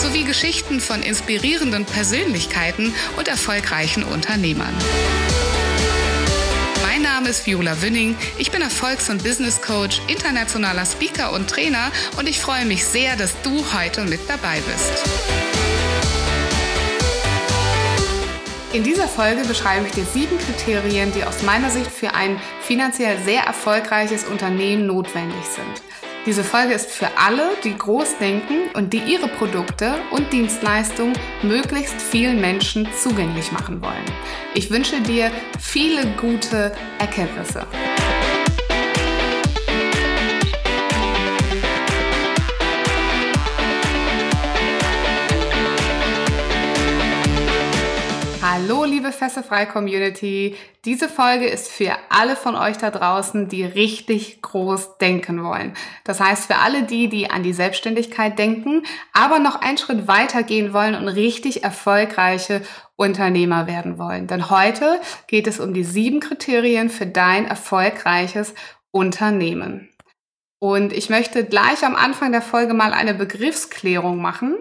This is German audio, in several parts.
sowie Geschichten von inspirierenden Persönlichkeiten und erfolgreichen Unternehmern. Mein Name ist Viola Wünning. Ich bin Erfolgs- und Business Coach, internationaler Speaker und Trainer und ich freue mich sehr, dass du heute mit dabei bist. In dieser Folge beschreibe ich dir sieben Kriterien, die aus meiner Sicht für ein finanziell sehr erfolgreiches Unternehmen notwendig sind. Diese Folge ist für alle, die groß denken und die ihre Produkte und Dienstleistungen möglichst vielen Menschen zugänglich machen wollen. Ich wünsche dir viele gute Erkenntnisse. Hallo, liebe Fessefrei Community. Diese Folge ist für alle von euch da draußen, die richtig groß denken wollen. Das heißt, für alle die, die an die Selbstständigkeit denken, aber noch einen Schritt weiter gehen wollen und richtig erfolgreiche Unternehmer werden wollen. Denn heute geht es um die sieben Kriterien für dein erfolgreiches Unternehmen. Und ich möchte gleich am Anfang der Folge mal eine Begriffsklärung machen.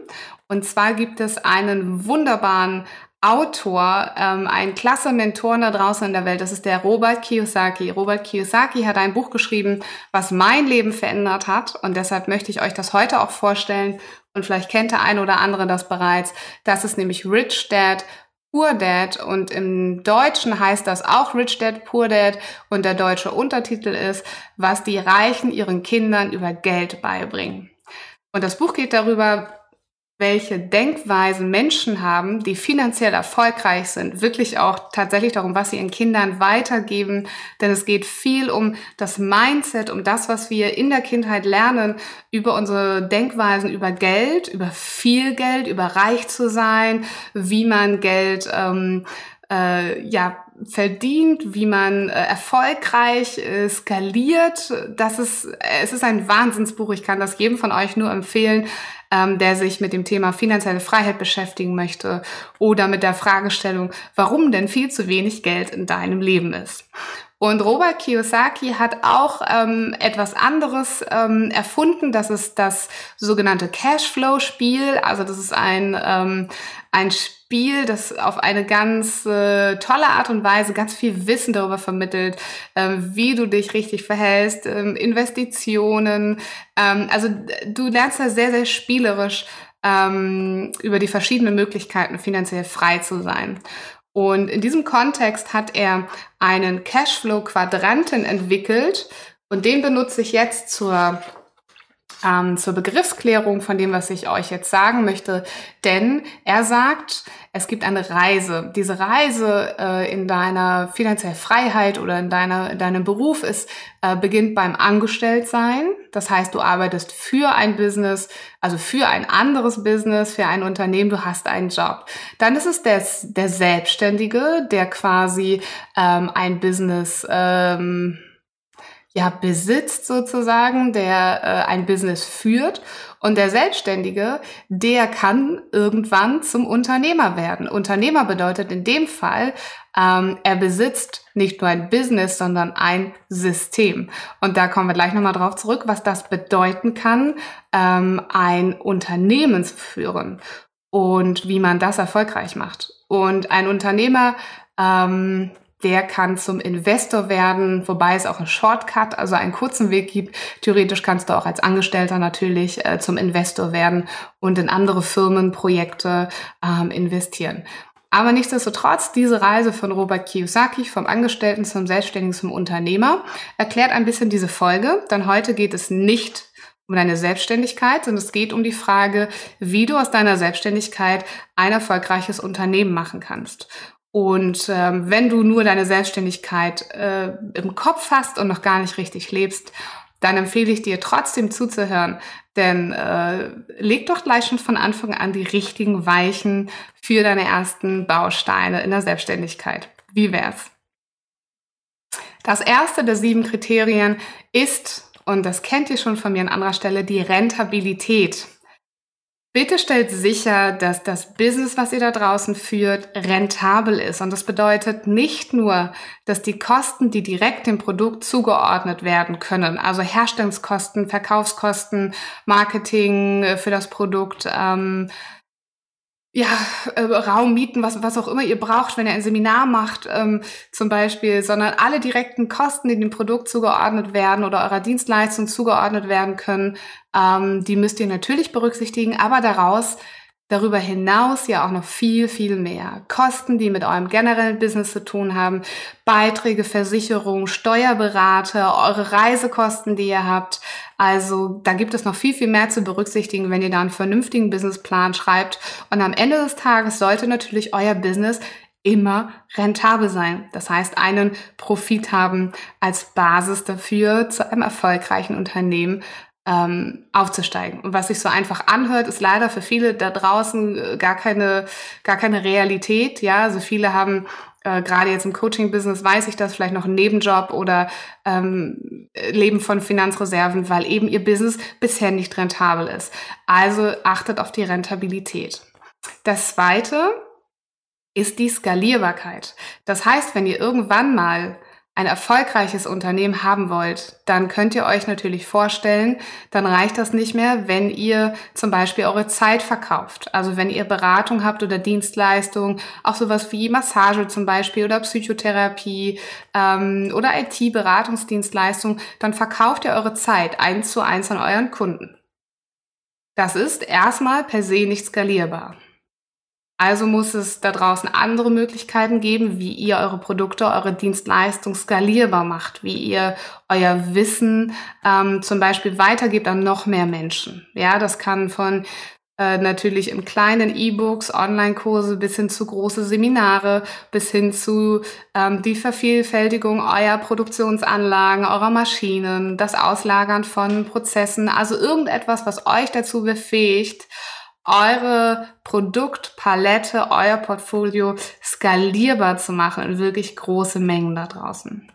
Und zwar gibt es einen wunderbaren Autor, ähm, ein klasse Mentor da draußen in der Welt. Das ist der Robert Kiyosaki. Robert Kiyosaki hat ein Buch geschrieben, was mein Leben verändert hat. Und deshalb möchte ich euch das heute auch vorstellen. Und vielleicht kennt der eine oder andere das bereits. Das ist nämlich Rich Dad, Poor Dad. Und im Deutschen heißt das auch Rich Dad, Poor Dad. Und der deutsche Untertitel ist, was die Reichen ihren Kindern über Geld beibringen. Und das Buch geht darüber, welche Denkweisen Menschen haben, die finanziell erfolgreich sind, wirklich auch tatsächlich darum, was sie ihren Kindern weitergeben. Denn es geht viel um das Mindset, um das, was wir in der Kindheit lernen, über unsere Denkweisen, über Geld, über viel Geld, über reich zu sein, wie man Geld ähm, äh, ja verdient, wie man äh, erfolgreich äh, skaliert. Das ist, es ist ein Wahnsinnsbuch. Ich kann das jedem von euch nur empfehlen ähm, der sich mit dem Thema finanzielle Freiheit beschäftigen möchte oder mit der Fragestellung, warum denn viel zu wenig Geld in deinem Leben ist. Und Robert Kiyosaki hat auch ähm, etwas anderes ähm, erfunden. Das ist das sogenannte Cashflow-Spiel. Also das ist ein, ähm, ein Spiel, das auf eine ganz äh, tolle Art und Weise ganz viel Wissen darüber vermittelt, ähm, wie du dich richtig verhältst, ähm, Investitionen. Ähm, also du lernst da sehr, sehr spielerisch ähm, über die verschiedenen Möglichkeiten, finanziell frei zu sein. Und in diesem Kontext hat er einen Cashflow-Quadranten entwickelt und den benutze ich jetzt zur ähm, zur Begriffsklärung von dem, was ich euch jetzt sagen möchte. Denn er sagt, es gibt eine Reise. Diese Reise äh, in deiner finanziellen Freiheit oder in, deiner, in deinem Beruf ist, äh, beginnt beim Angestelltsein. Das heißt, du arbeitest für ein Business, also für ein anderes Business, für ein Unternehmen, du hast einen Job. Dann ist es der, der Selbstständige, der quasi ähm, ein Business ähm, ja, besitzt sozusagen, der äh, ein Business führt. Und der Selbstständige, der kann irgendwann zum Unternehmer werden. Unternehmer bedeutet in dem Fall, ähm, er besitzt nicht nur ein Business, sondern ein System. Und da kommen wir gleich nochmal drauf zurück, was das bedeuten kann, ähm, ein Unternehmen zu führen und wie man das erfolgreich macht. Und ein Unternehmer, ähm, der kann zum Investor werden, wobei es auch einen Shortcut, also einen kurzen Weg gibt. Theoretisch kannst du auch als Angestellter natürlich äh, zum Investor werden und in andere Firmen, Projekte ähm, investieren. Aber nichtsdestotrotz, diese Reise von Robert Kiyosaki vom Angestellten zum Selbstständigen zum Unternehmer erklärt ein bisschen diese Folge, denn heute geht es nicht um deine Selbstständigkeit, sondern es geht um die Frage, wie du aus deiner Selbstständigkeit ein erfolgreiches Unternehmen machen kannst. Und ähm, wenn du nur deine Selbstständigkeit äh, im Kopf hast und noch gar nicht richtig lebst, dann empfehle ich dir trotzdem zuzuhören, denn äh, leg doch gleich schon von Anfang an die richtigen Weichen für deine ersten Bausteine in der Selbstständigkeit. Wie wär's? Das erste der sieben Kriterien ist, und das kennt ihr schon von mir an anderer Stelle, die Rentabilität. Bitte stellt sicher, dass das Business, was ihr da draußen führt, rentabel ist. Und das bedeutet nicht nur, dass die Kosten, die direkt dem Produkt zugeordnet werden können, also Herstellungskosten, Verkaufskosten, Marketing äh, für das Produkt, ähm, ja, äh, Raum mieten, was, was auch immer ihr braucht, wenn ihr ein Seminar macht ähm, zum Beispiel, sondern alle direkten Kosten, die dem Produkt zugeordnet werden oder eurer Dienstleistung zugeordnet werden können, ähm, die müsst ihr natürlich berücksichtigen, aber daraus Darüber hinaus ja auch noch viel, viel mehr. Kosten, die mit eurem generellen Business zu tun haben, Beiträge, Versicherung, Steuerberater, eure Reisekosten, die ihr habt. Also da gibt es noch viel, viel mehr zu berücksichtigen, wenn ihr da einen vernünftigen Businessplan schreibt. Und am Ende des Tages sollte natürlich euer Business immer rentabel sein. Das heißt, einen Profit haben als Basis dafür, zu einem erfolgreichen Unternehmen ähm, aufzusteigen. Und was sich so einfach anhört, ist leider für viele da draußen äh, gar keine, gar keine Realität. Ja, also viele haben äh, gerade jetzt im Coaching-Business weiß ich das, vielleicht noch einen Nebenjob oder ähm, Leben von Finanzreserven, weil eben ihr Business bisher nicht rentabel ist. Also achtet auf die Rentabilität. Das zweite ist die Skalierbarkeit. Das heißt, wenn ihr irgendwann mal ein erfolgreiches Unternehmen haben wollt, dann könnt ihr euch natürlich vorstellen, dann reicht das nicht mehr, wenn ihr zum Beispiel eure Zeit verkauft. Also wenn ihr Beratung habt oder Dienstleistung, auch sowas wie Massage zum Beispiel oder Psychotherapie ähm, oder IT-Beratungsdienstleistung, dann verkauft ihr eure Zeit eins zu eins an euren Kunden. Das ist erstmal per se nicht skalierbar. Also muss es da draußen andere Möglichkeiten geben, wie ihr eure Produkte, eure Dienstleistung skalierbar macht, wie ihr euer Wissen ähm, zum Beispiel weitergebt an noch mehr Menschen. Ja, das kann von äh, natürlich im kleinen E-Books, Online-Kurse bis hin zu große Seminare, bis hin zu ähm, die Vervielfältigung eurer Produktionsanlagen, eurer Maschinen, das Auslagern von Prozessen, also irgendetwas, was euch dazu befähigt, eure Produktpalette, euer Portfolio skalierbar zu machen in wirklich große Mengen da draußen.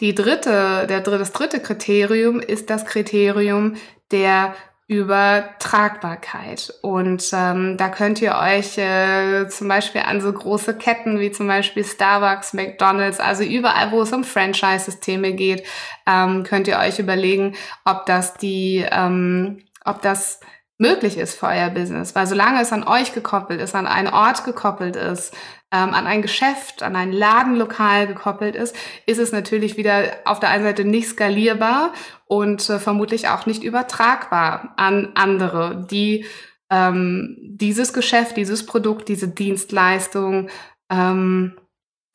Die dritte, der, das dritte Kriterium ist das Kriterium der Übertragbarkeit. Und ähm, da könnt ihr euch äh, zum Beispiel an so große Ketten wie zum Beispiel Starbucks, McDonald's, also überall, wo es um Franchise-Systeme geht, ähm, könnt ihr euch überlegen, ob das die, ähm, ob das möglich ist für euer Business. Weil solange es an euch gekoppelt ist, an einen Ort gekoppelt ist, ähm, an ein Geschäft, an ein Ladenlokal gekoppelt ist, ist es natürlich wieder auf der einen Seite nicht skalierbar und äh, vermutlich auch nicht übertragbar an andere, die ähm, dieses Geschäft, dieses Produkt, diese Dienstleistung ähm,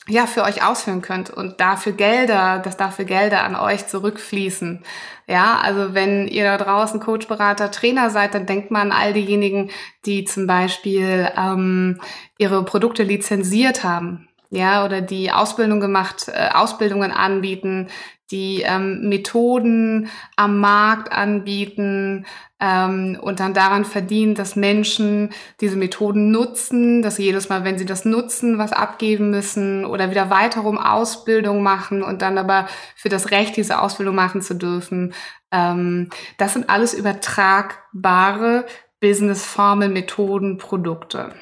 ja, für euch ausführen könnt und dafür Gelder, dass dafür Gelder an euch zurückfließen. Ja, also wenn ihr da draußen Coach, Berater, Trainer seid, dann denkt man an all diejenigen, die zum Beispiel ähm, ihre Produkte lizenziert haben. Ja, oder die Ausbildung gemacht, äh, Ausbildungen anbieten, die ähm, Methoden am Markt anbieten ähm, und dann daran verdienen, dass Menschen diese Methoden nutzen, dass sie jedes Mal, wenn sie das nutzen, was abgeben müssen oder wieder weiterum Ausbildung machen und dann aber für das Recht, diese Ausbildung machen zu dürfen. Ähm, das sind alles übertragbare Businessformen, Methoden, Produkte.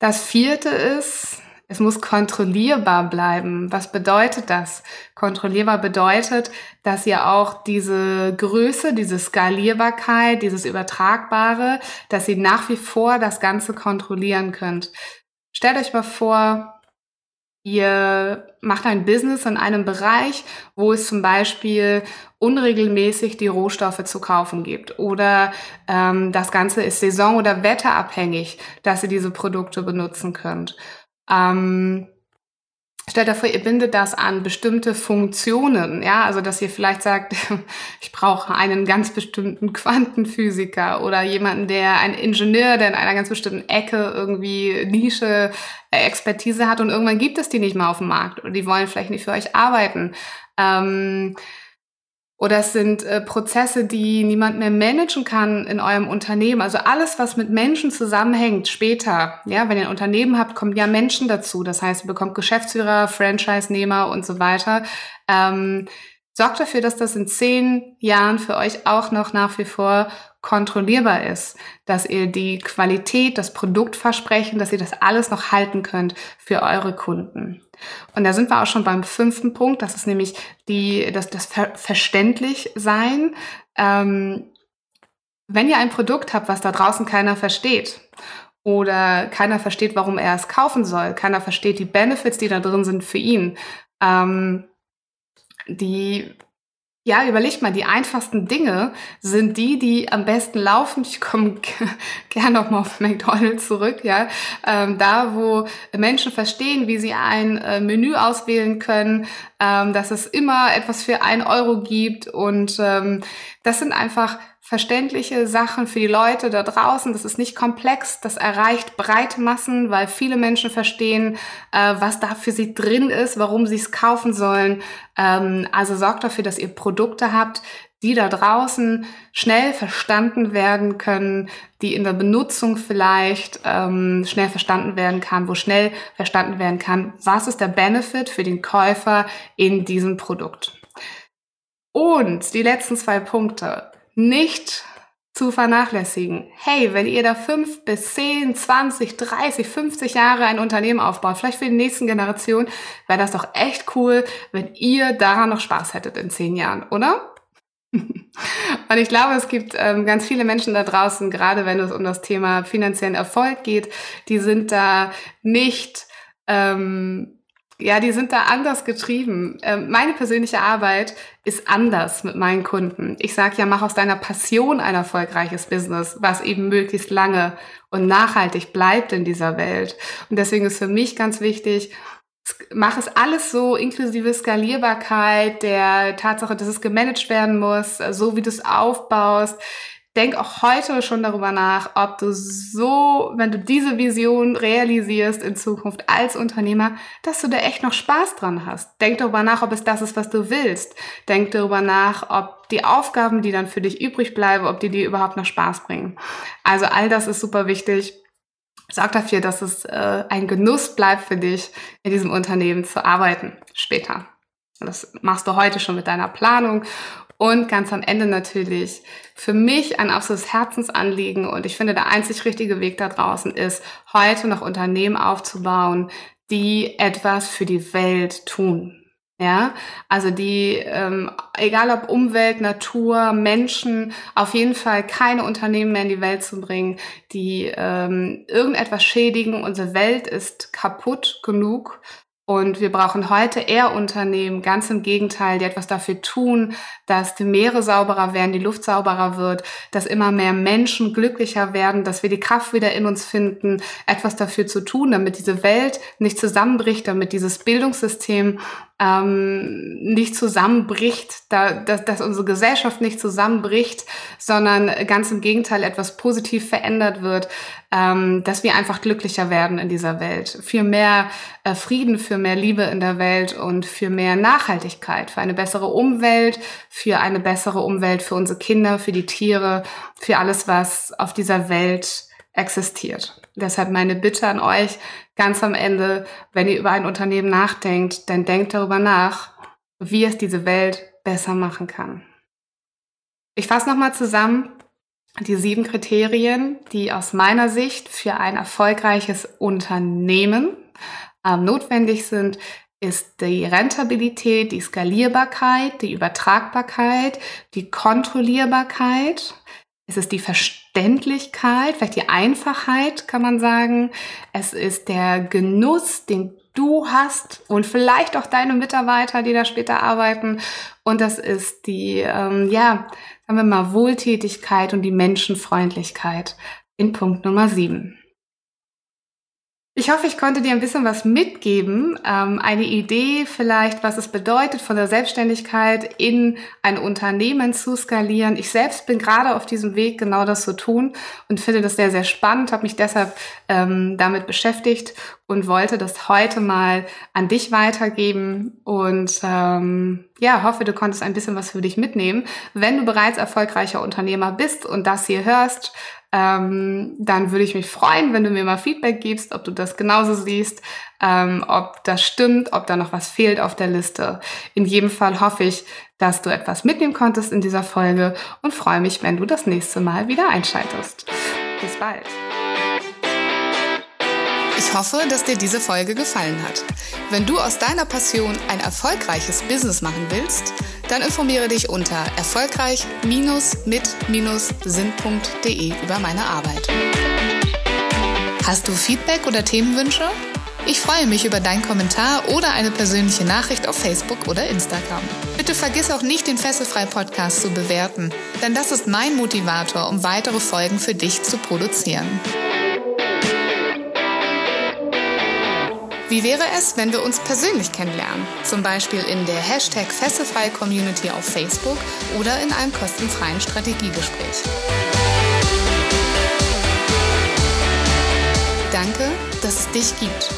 Das vierte ist, es muss kontrollierbar bleiben. Was bedeutet das? Kontrollierbar bedeutet, dass ihr auch diese Größe, diese Skalierbarkeit, dieses Übertragbare, dass ihr nach wie vor das Ganze kontrollieren könnt. Stellt euch mal vor, ihr macht ein Business in einem Bereich, wo es zum Beispiel unregelmäßig die Rohstoffe zu kaufen gibt oder ähm, das Ganze ist saison- oder wetterabhängig, dass ihr diese Produkte benutzen könnt. Ähm, Stellt euch vor, ihr bindet das an bestimmte Funktionen, ja, also dass ihr vielleicht sagt, ich brauche einen ganz bestimmten Quantenphysiker oder jemanden, der ein Ingenieur, der in einer ganz bestimmten Ecke irgendwie Nische, äh, Expertise hat und irgendwann gibt es die nicht mehr auf dem Markt oder die wollen vielleicht nicht für euch arbeiten. Ähm, oder es sind äh, Prozesse, die niemand mehr managen kann in eurem Unternehmen. Also alles, was mit Menschen zusammenhängt, später. Ja, wenn ihr ein Unternehmen habt, kommen ja Menschen dazu. Das heißt, ihr bekommt Geschäftsführer, Franchise-Nehmer und so weiter. Ähm, sorgt dafür, dass das in zehn Jahren für euch auch noch nach wie vor kontrollierbar ist, dass ihr die Qualität, das Produktversprechen, dass ihr das alles noch halten könnt für eure Kunden. Und da sind wir auch schon beim fünften Punkt, das ist nämlich die, das, das Ver verständlich sein. Ähm, wenn ihr ein Produkt habt, was da draußen keiner versteht oder keiner versteht, warum er es kaufen soll, keiner versteht die Benefits, die da drin sind für ihn, ähm, die ja, überleg mal, die einfachsten Dinge sind die, die am besten laufen. Ich komme gerne nochmal auf McDonald's zurück, ja. Ähm, da, wo Menschen verstehen, wie sie ein äh, Menü auswählen können, ähm, dass es immer etwas für ein Euro gibt. Und ähm, das sind einfach verständliche Sachen für die Leute da draußen. Das ist nicht komplex, das erreicht breite Massen, weil viele Menschen verstehen, äh, was da für sie drin ist, warum sie es kaufen sollen. Ähm, also sorgt dafür, dass ihr Produkte habt, die da draußen schnell verstanden werden können, die in der Benutzung vielleicht ähm, schnell verstanden werden kann, wo schnell verstanden werden kann, was ist der Benefit für den Käufer in diesem Produkt. Und die letzten zwei Punkte nicht zu vernachlässigen. Hey, wenn ihr da fünf bis zehn, zwanzig, dreißig, fünfzig Jahre ein Unternehmen aufbaut, vielleicht für die nächsten Generationen, wäre das doch echt cool, wenn ihr daran noch Spaß hättet in zehn Jahren, oder? Und ich glaube, es gibt ähm, ganz viele Menschen da draußen, gerade wenn es um das Thema finanziellen Erfolg geht, die sind da nicht ähm, ja, die sind da anders getrieben. Ähm, meine persönliche Arbeit ist anders mit meinen Kunden. Ich sage ja, mach aus deiner Passion ein erfolgreiches Business, was eben möglichst lange und nachhaltig bleibt in dieser Welt. Und deswegen ist für mich ganz wichtig, mach es alles so, inklusive Skalierbarkeit, der Tatsache, dass es gemanagt werden muss, so wie du es aufbaust, denk auch heute schon darüber nach, ob du so, wenn du diese Vision realisierst in Zukunft als Unternehmer, dass du da echt noch Spaß dran hast. Denk darüber nach, ob es das ist, was du willst. Denk darüber nach, ob die Aufgaben, die dann für dich übrig bleiben, ob die dir überhaupt noch Spaß bringen. Also all das ist super wichtig. Sorg dafür, dass es äh, ein Genuss bleibt für dich, in diesem Unternehmen zu arbeiten später. Das machst du heute schon mit deiner Planung und ganz am Ende natürlich für mich ein absolutes Herzensanliegen und ich finde, der einzig richtige Weg da draußen ist, heute noch Unternehmen aufzubauen, die etwas für die Welt tun. Ja, also die, ähm, egal ob Umwelt, Natur, Menschen, auf jeden Fall keine Unternehmen mehr in die Welt zu bringen, die ähm, irgendetwas schädigen. Unsere Welt ist kaputt genug und wir brauchen heute eher Unternehmen, ganz im Gegenteil, die etwas dafür tun, dass die Meere sauberer werden, die Luft sauberer wird, dass immer mehr Menschen glücklicher werden, dass wir die Kraft wieder in uns finden, etwas dafür zu tun, damit diese Welt nicht zusammenbricht, damit dieses Bildungssystem ähm, nicht zusammenbricht, da, dass, dass unsere Gesellschaft nicht zusammenbricht, sondern ganz im Gegenteil etwas positiv verändert wird, ähm, dass wir einfach glücklicher werden in dieser Welt, für mehr äh, Frieden, für mehr Liebe in der Welt und für mehr Nachhaltigkeit, für eine bessere Umwelt, für eine bessere Umwelt für unsere Kinder, für die Tiere, für alles, was auf dieser Welt existiert. Deshalb meine Bitte an euch ganz am Ende, wenn ihr über ein Unternehmen nachdenkt, dann denkt darüber nach, wie es diese Welt besser machen kann. Ich fasse nochmal zusammen die sieben Kriterien, die aus meiner Sicht für ein erfolgreiches Unternehmen ähm, notwendig sind, ist die Rentabilität, die Skalierbarkeit, die Übertragbarkeit, die Kontrollierbarkeit, es ist die Verständlichkeit, vielleicht die Einfachheit, kann man sagen. Es ist der Genuss, den du hast und vielleicht auch deine Mitarbeiter, die da später arbeiten. Und das ist die, ähm, ja, sagen wir mal, Wohltätigkeit und die Menschenfreundlichkeit in Punkt Nummer sieben. Ich hoffe, ich konnte dir ein bisschen was mitgeben, ähm, eine Idee vielleicht, was es bedeutet, von der Selbstständigkeit in ein Unternehmen zu skalieren. Ich selbst bin gerade auf diesem Weg, genau das zu tun und finde das sehr, sehr spannend, habe mich deshalb ähm, damit beschäftigt und wollte das heute mal an dich weitergeben und ähm, ja, hoffe, du konntest ein bisschen was für dich mitnehmen. Wenn du bereits erfolgreicher Unternehmer bist und das hier hörst, ähm, dann würde ich mich freuen, wenn du mir mal Feedback gibst, ob du das genauso siehst, ähm, ob das stimmt, ob da noch was fehlt auf der Liste. In jedem Fall hoffe ich, dass du etwas mitnehmen konntest in dieser Folge und freue mich, wenn du das nächste Mal wieder einschaltest. Bis bald. Ich hoffe, dass dir diese Folge gefallen hat. Wenn du aus deiner Passion ein erfolgreiches Business machen willst, dann informiere dich unter erfolgreich-mit-sinn.de über meine Arbeit. Hast du Feedback oder Themenwünsche? Ich freue mich über deinen Kommentar oder eine persönliche Nachricht auf Facebook oder Instagram. Bitte vergiss auch nicht, den Fesselfrei Podcast zu bewerten, denn das ist mein Motivator, um weitere Folgen für dich zu produzieren. Wie wäre es, wenn wir uns persönlich kennenlernen? Zum Beispiel in der Hashtag Fesselfreie Community auf Facebook oder in einem kostenfreien Strategiegespräch. Danke, dass es dich gibt.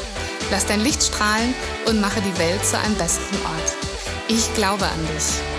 Lass dein Licht strahlen und mache die Welt zu einem besseren Ort. Ich glaube an dich.